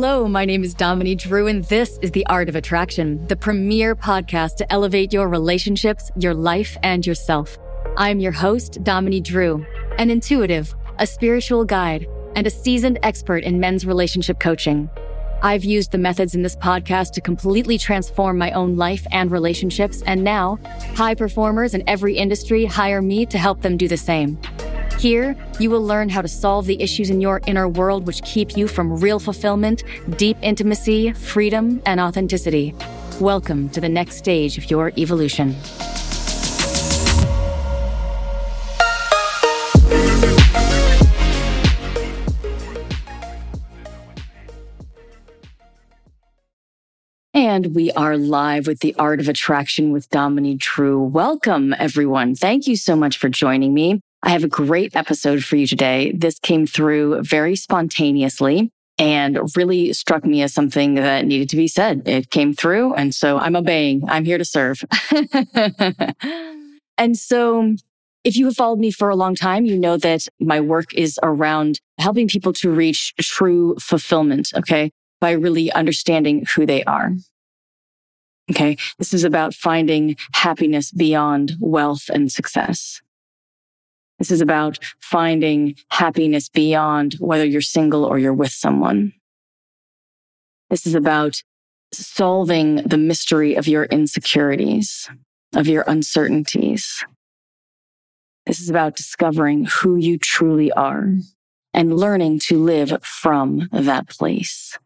Hello, my name is Dominique Drew, and this is The Art of Attraction, the premier podcast to elevate your relationships, your life, and yourself. I'm your host, Dominique Drew, an intuitive, a spiritual guide, and a seasoned expert in men's relationship coaching. I've used the methods in this podcast to completely transform my own life and relationships, and now high performers in every industry hire me to help them do the same. Here, you will learn how to solve the issues in your inner world which keep you from real fulfillment, deep intimacy, freedom, and authenticity. Welcome to the next stage of your evolution. And we are live with the Art of Attraction with Dominique Drew. Welcome, everyone. Thank you so much for joining me. I have a great episode for you today. This came through very spontaneously and really struck me as something that needed to be said. It came through. And so I'm obeying. I'm here to serve. and so if you have followed me for a long time, you know that my work is around helping people to reach true fulfillment. Okay. By really understanding who they are. Okay. This is about finding happiness beyond wealth and success. This is about finding happiness beyond whether you're single or you're with someone. This is about solving the mystery of your insecurities, of your uncertainties. This is about discovering who you truly are and learning to live from that place.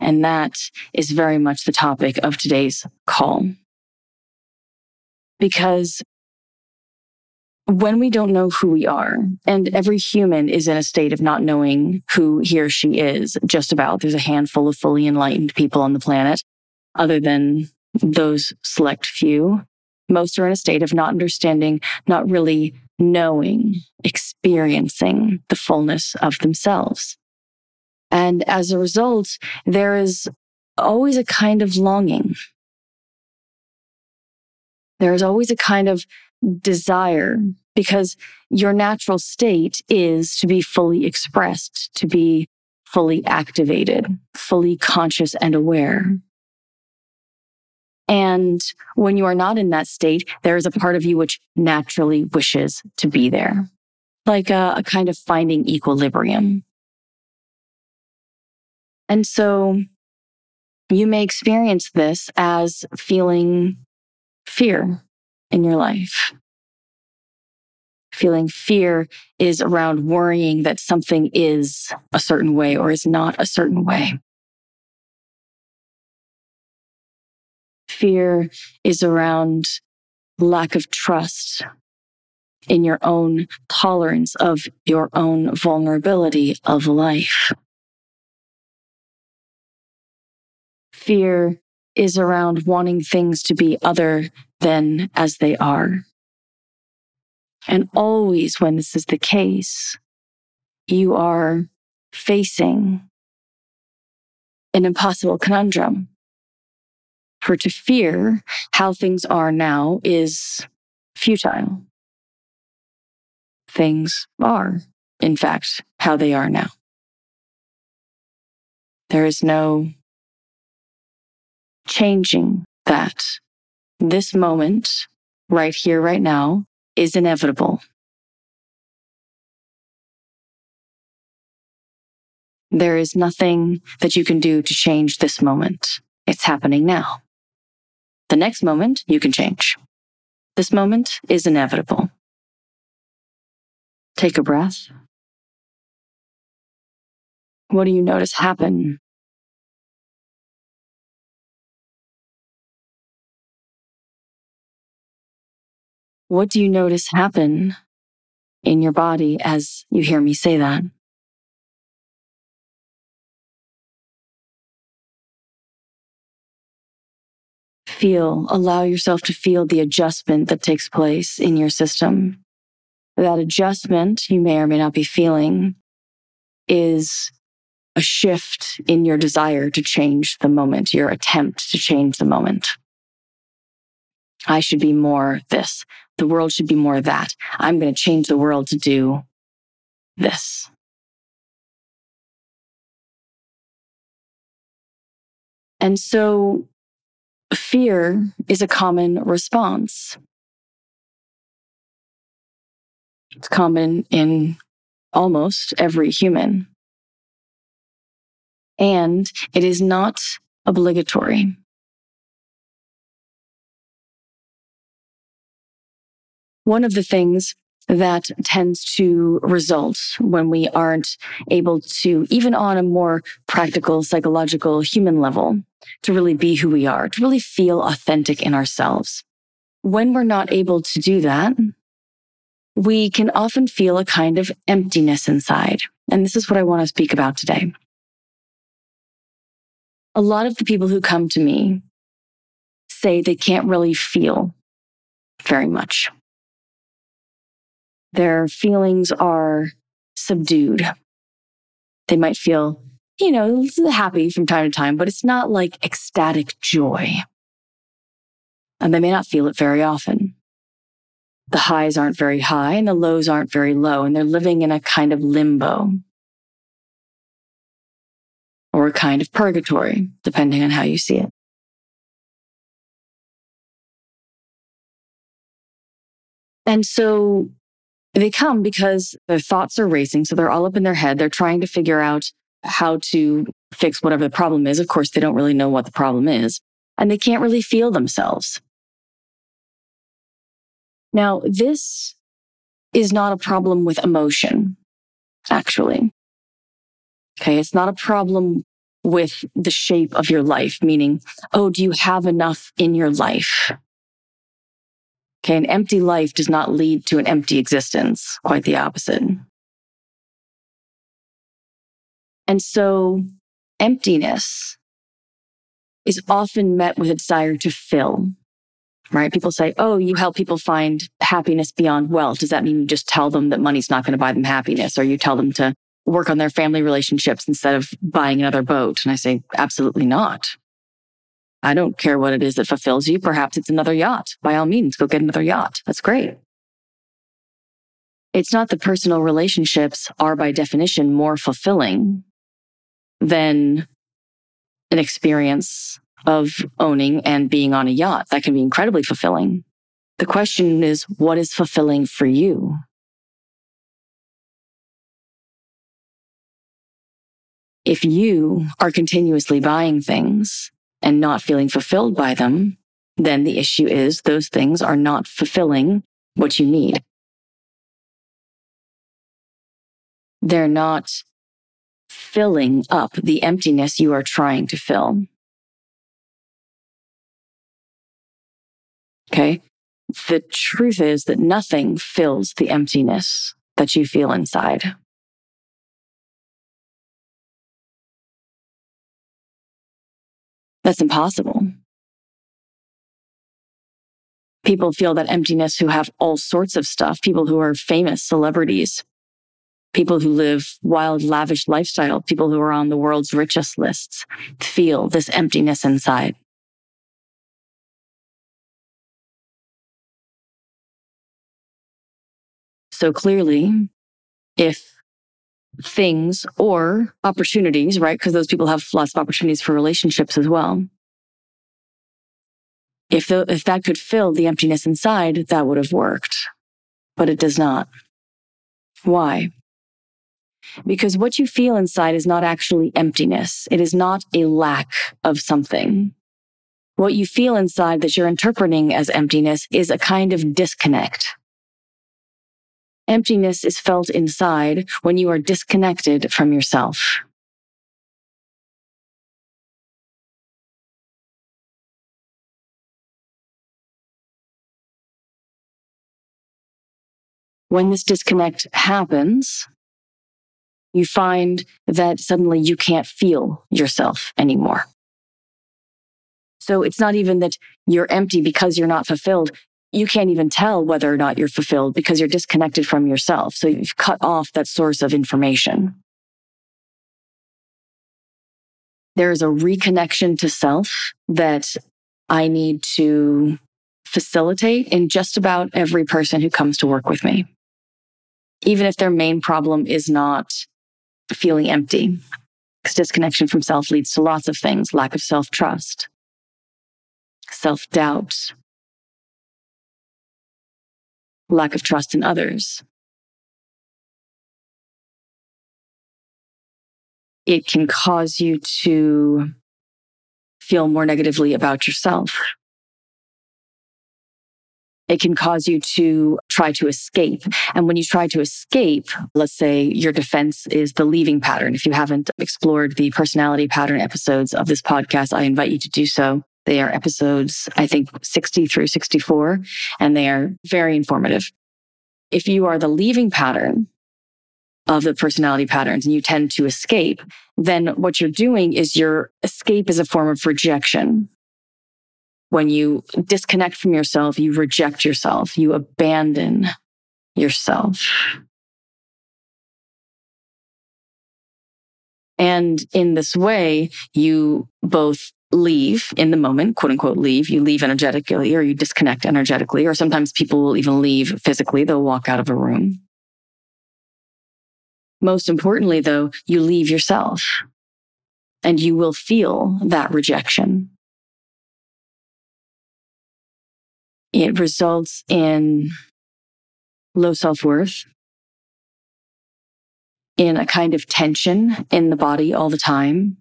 And that is very much the topic of today's call. Because when we don't know who we are, and mm-hmm. every human is in a state of not knowing who he or she is, just about. There's a handful of fully enlightened people on the planet, other than those select few. Most are in a state of not understanding, not really knowing, experiencing the fullness of themselves. And as a result, there is always a kind of longing. There is always a kind of desire because your natural state is to be fully expressed, to be fully activated, fully conscious and aware. And when you are not in that state, there is a part of you which naturally wishes to be there, like a, a kind of finding equilibrium. And so you may experience this as feeling fear in your life. Feeling fear is around worrying that something is a certain way or is not a certain way. Fear is around lack of trust in your own tolerance of your own vulnerability of life. Fear is around wanting things to be other than as they are. And always when this is the case, you are facing an impossible conundrum. For to fear how things are now is futile. Things are, in fact, how they are now. There is no changing that. This moment, right here, right now, is inevitable. There is nothing that you can do to change this moment. It's happening now. The next moment you can change. This moment is inevitable. Take a breath. What do you notice happen What do you notice happen in your body as you hear me say that? Feel, allow yourself to feel the adjustment that takes place in your system. That adjustment you may or may not be feeling is a shift in your desire to change the moment, your attempt to change the moment. I should be more this. The world should be more that. I'm going to change the world to do this. And so fear is a common response. It's common in almost every human. And it is not obligatory. One of the things that tends to result when we aren't able to, even on a more practical, psychological, human level, to really be who we are, to really feel authentic in ourselves. When we're not able to do that, we can often feel a kind of emptiness inside. And this is what I want to speak about today. A lot of the people who come to me say they can't really feel very much. Their feelings are subdued. They might feel, you know, happy from time to time, but it's not like ecstatic joy. And they may not feel it very often. The highs aren't very high and the lows aren't very low, and they're living in a kind of limbo or a kind of purgatory, depending on how you see it. And so they come because their thoughts are racing. So they're all up in their head. They're trying to figure out how to fix whatever the problem is. Of course, they don't really know what the problem is and they can't really feel themselves. Now, this is not a problem with emotion, actually. Okay. It's not a problem with the shape of your life, meaning, oh, do you have enough in your life? Okay. An empty life does not lead to an empty existence. Quite the opposite. And so emptiness is often met with a desire to fill, right? People say, Oh, you help people find happiness beyond wealth. Does that mean you just tell them that money's not going to buy them happiness or you tell them to work on their family relationships instead of buying another boat? And I say, absolutely not. I don't care what it is that fulfills you. Perhaps it's another yacht. By all means, go get another yacht. That's great. It's not that personal relationships are by definition more fulfilling than an experience of owning and being on a yacht. That can be incredibly fulfilling. The question is, what is fulfilling for you? If you are continuously buying things and not feeling fulfilled by them, then the issue is those things are not fulfilling what you need. They're not filling up the emptiness you are trying to fill. Okay. The truth is that nothing fills the emptiness that you feel inside. That's impossible. People feel that emptiness who have all sorts of stuff, people who are famous celebrities, people who live wild, lavish lifestyle, people who are on the world's richest lists feel this emptiness inside. So clearly, if things or opportunities, right? Because those people have lots of opportunities for relationships as well. If, the, if that could fill the emptiness inside, that would have worked, but it does not. Why? Because what you feel inside is not actually emptiness. It is not a lack of something. What you feel inside that you're interpreting as emptiness is a kind of disconnect. Emptiness is felt inside when you are disconnected from yourself. When this disconnect happens, you find that suddenly you can't feel yourself anymore. So it's not even that you're empty because you're not fulfilled you can't even tell whether or not you're fulfilled because you're disconnected from yourself. So you've cut off that source of information. There is a reconnection to self that I need to facilitate in just about every person who comes to work with me. Even if their main problem is not feeling empty. Because disconnection from self leads to lots of things lack of self trust, self doubt, lack of trust in others. It can cause you to feel more negatively about yourself. It can cause you to try to escape. And when you try to escape, let's say your defense is the leaving pattern. If you haven't explored the personality pattern episodes of this podcast, I invite you to do so. They are episodes, I think, 60 through 64, and they are very informative. If you are the leaving pattern of the personality patterns and you tend to escape, then what you're doing is your escape is a form of rejection. When you disconnect from yourself, you reject yourself, you abandon yourself. And in this way, you both leave in the moment, quote unquote, leave. You leave energetically or you disconnect energetically, or sometimes people will even leave physically. They'll walk out of a room. Most importantly, though, you leave yourself and you will feel that rejection. It results in low self worth, in a kind of tension in the body all the time,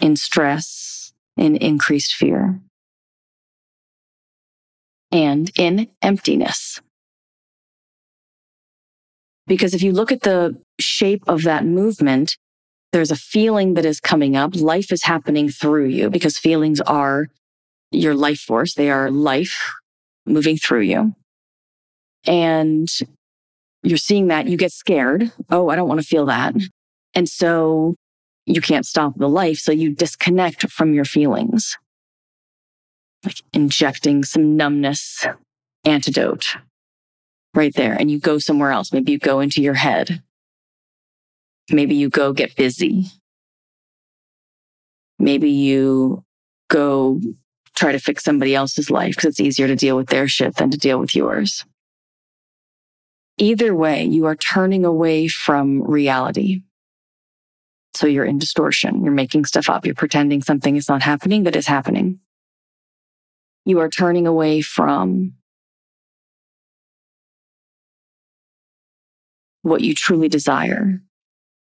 in stress, in increased fear, and in emptiness. Because if you look at the shape of that movement, there's a feeling that is coming up. Life is happening through you because feelings are your life force. They are life moving through you. And you're seeing that you get scared. Oh, I don't want to feel that. And so you can't stop the life. So you disconnect from your feelings, like injecting some numbness antidote right there. And you go somewhere else. Maybe you go into your head. Maybe you go get busy. Maybe you go try to fix somebody else's life because it's easier to deal with their shit than to deal with yours. Either way, you are turning away from reality. So you're in distortion. You're making stuff up. You're pretending something is not happening that is happening. You are turning away from what you truly desire.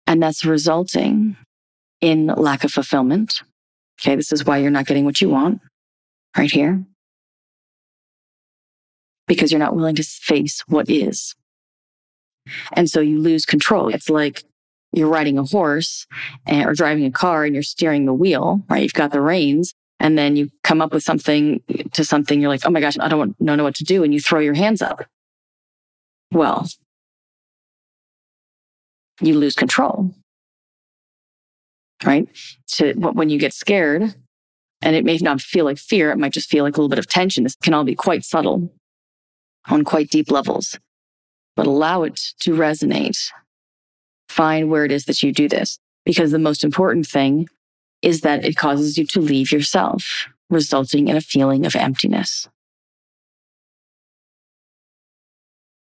And that's resulting in lack of fulfillment. Okay. This is why you're not getting what you want right here. Because you're not willing to face what is. And so you lose control. It's like you're riding a horse and, or driving a car and you're steering the wheel, right? You've got the reins and then you come up with something to something. You're like, Oh my gosh, I don't know what to do. And you throw your hands up. Well, you lose control, right? So when you get scared and it may not feel like fear, it might just feel like a little bit of tension. This can all be quite subtle on quite deep levels, but allow it to resonate Find where it is that you do this. Because the most important thing is that it causes you to leave yourself, resulting in a feeling of emptiness.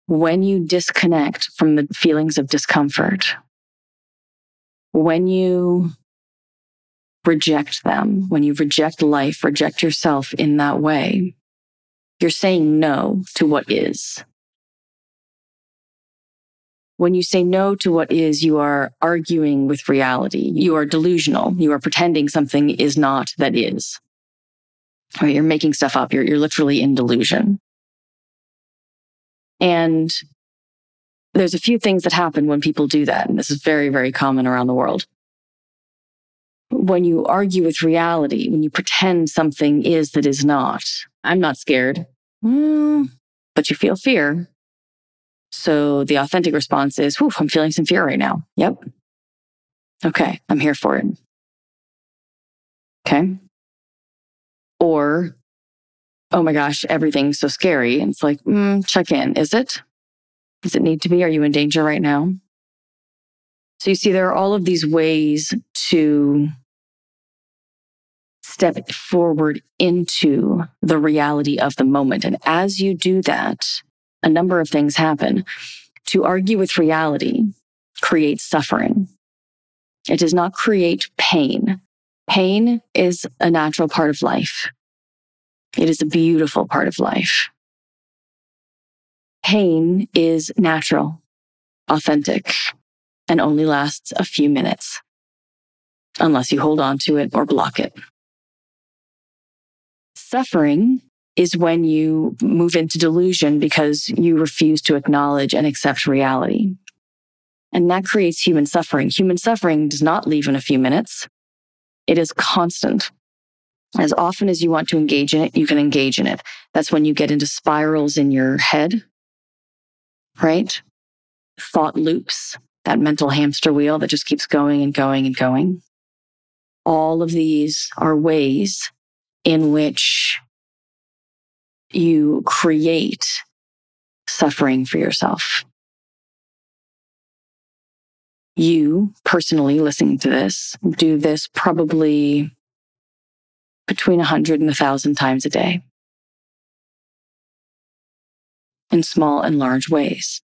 When you disconnect from the feelings of discomfort, when you reject them, when you reject life, reject yourself in that way, you're saying no to what is. When you say no to what is, you are arguing with reality. You are delusional. You are pretending something is not that is. Right? You're making stuff up. You're, you're literally in delusion. And there's a few things that happen when people do that. And this is very, very common around the world. When you argue with reality, when you pretend something is that is not, I'm not scared, mm, but you feel fear. So the authentic response is, Whew, I'm feeling some fear right now. Yep. Okay, I'm here for it. Okay. Or, oh my gosh, everything's so scary. And it's like, mm, check in. Is it? Does it need to be? Are you in danger right now? So you see, there are all of these ways to step forward into the reality of the moment. And as you do that, a number of things happen. To argue with reality creates suffering. It does not create pain. Pain is a natural part of life. It is a beautiful part of life. Pain is natural, authentic, and only lasts a few minutes, unless you hold on to it or block it. Suffering is when you move into delusion because you refuse to acknowledge and accept reality. And that creates human suffering. Human suffering does not leave in a few minutes. It is constant. As often as you want to engage in it, you can engage in it. That's when you get into spirals in your head, right? Thought loops, that mental hamster wheel that just keeps going and going and going. All of these are ways in which you create suffering for yourself. You personally listening to this do this probably between a 100 and a 1,000 times a day in small and large ways.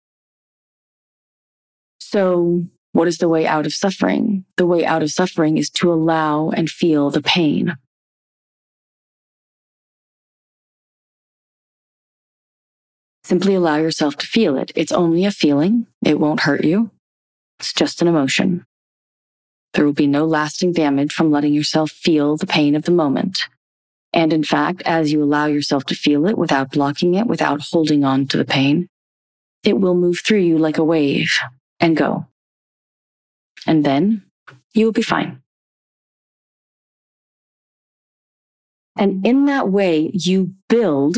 So, what is the way out of suffering? The way out of suffering is to allow and feel the pain. Simply allow yourself to feel it. It's only a feeling. It won't hurt you. It's just an emotion. There will be no lasting damage from letting yourself feel the pain of the moment. And in fact, as you allow yourself to feel it without blocking it, without holding on to the pain, it will move through you like a wave and go. And then you will be fine. And in that way, you build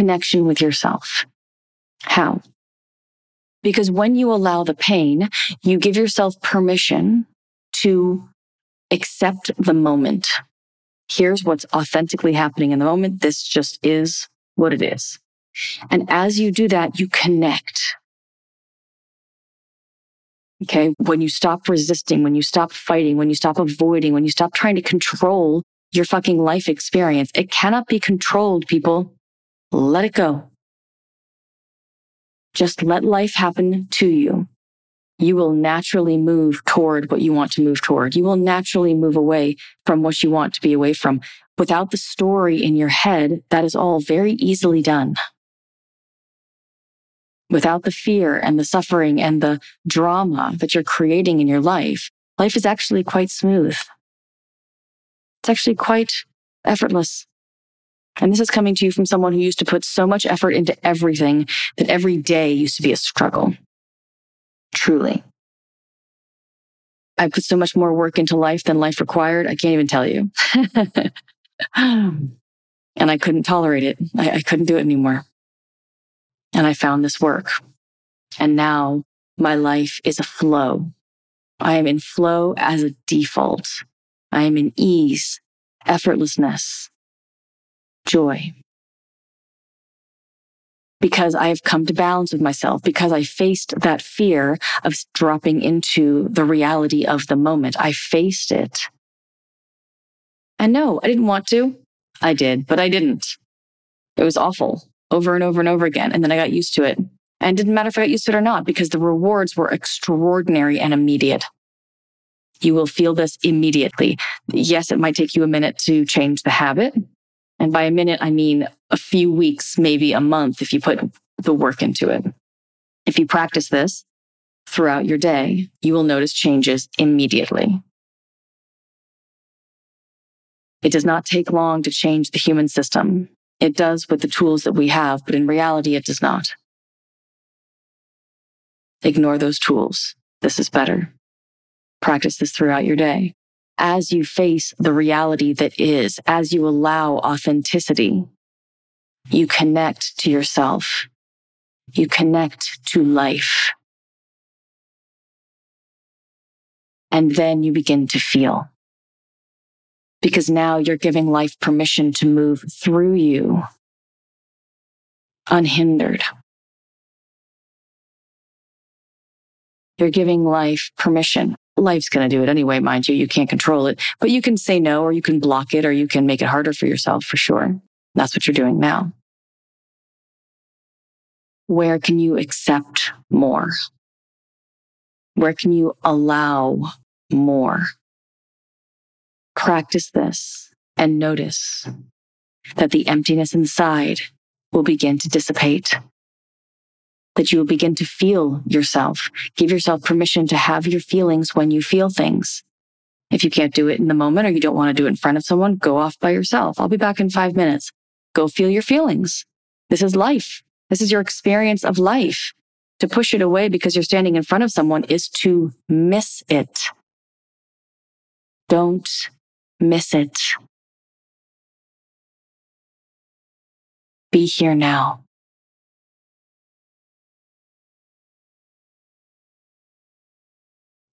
connection with yourself. How? Because when you allow the pain, you give yourself permission to accept the moment. Here's what's authentically happening in the moment. This just is what it is. And as you do that, you connect. Okay. When you stop resisting, when you stop fighting, when you stop avoiding, when you stop trying to control your fucking life experience, it cannot be controlled, people. Let it go. Just let life happen to you. You will naturally move toward what you want to move toward. You will naturally move away from what you want to be away from. Without the story in your head, that is all very easily done. Without the fear and the suffering and the drama that you're creating in your life, life is actually quite smooth. It's actually quite effortless. And this is coming to you from someone who used to put so much effort into everything that every day used to be a struggle. Truly. I put so much more work into life than life required. I can't even tell you. and I couldn't tolerate it. I, I couldn't do it anymore. And I found this work. And now my life is a flow. I am in flow as a default. I am in ease, effortlessness, joy. Because I have come to balance with myself, because I faced that fear of dropping into the reality of the moment. I faced it. And no, I didn't want to. I did, but I didn't. It was awful over and over and over again. And then I got used to it. And it didn't matter if I got used to it or not because the rewards were extraordinary and immediate. You will feel this immediately. Yes, it might take you a minute to change the habit, and by a minute, I mean a few weeks, maybe a month if you put the work into it. If you practice this throughout your day, you will notice changes immediately. It does not take long to change the human system. It does with the tools that we have, but in reality, it does not. Ignore those tools. This is better. Practice this throughout your day as you face the reality that is, as you allow authenticity, you connect to yourself. You connect to life. And then you begin to feel. Because now you're giving life permission to move through you unhindered. You're giving life permission life's going to do it anyway, mind you. You can't control it, but you can say no, or you can block it, or you can make it harder for yourself for sure. That's what you're doing now. Where can you accept more? Where can you allow more? Practice this and notice that the emptiness inside will begin to dissipate. That you will begin to feel yourself. Give yourself permission to have your feelings when you feel things. If you can't do it in the moment or you don't want to do it in front of someone, go off by yourself. I'll be back in five minutes. Go feel your feelings. This is life. This is your experience of life. To push it away because you're standing in front of someone is to miss it. Don't miss it. Be here now.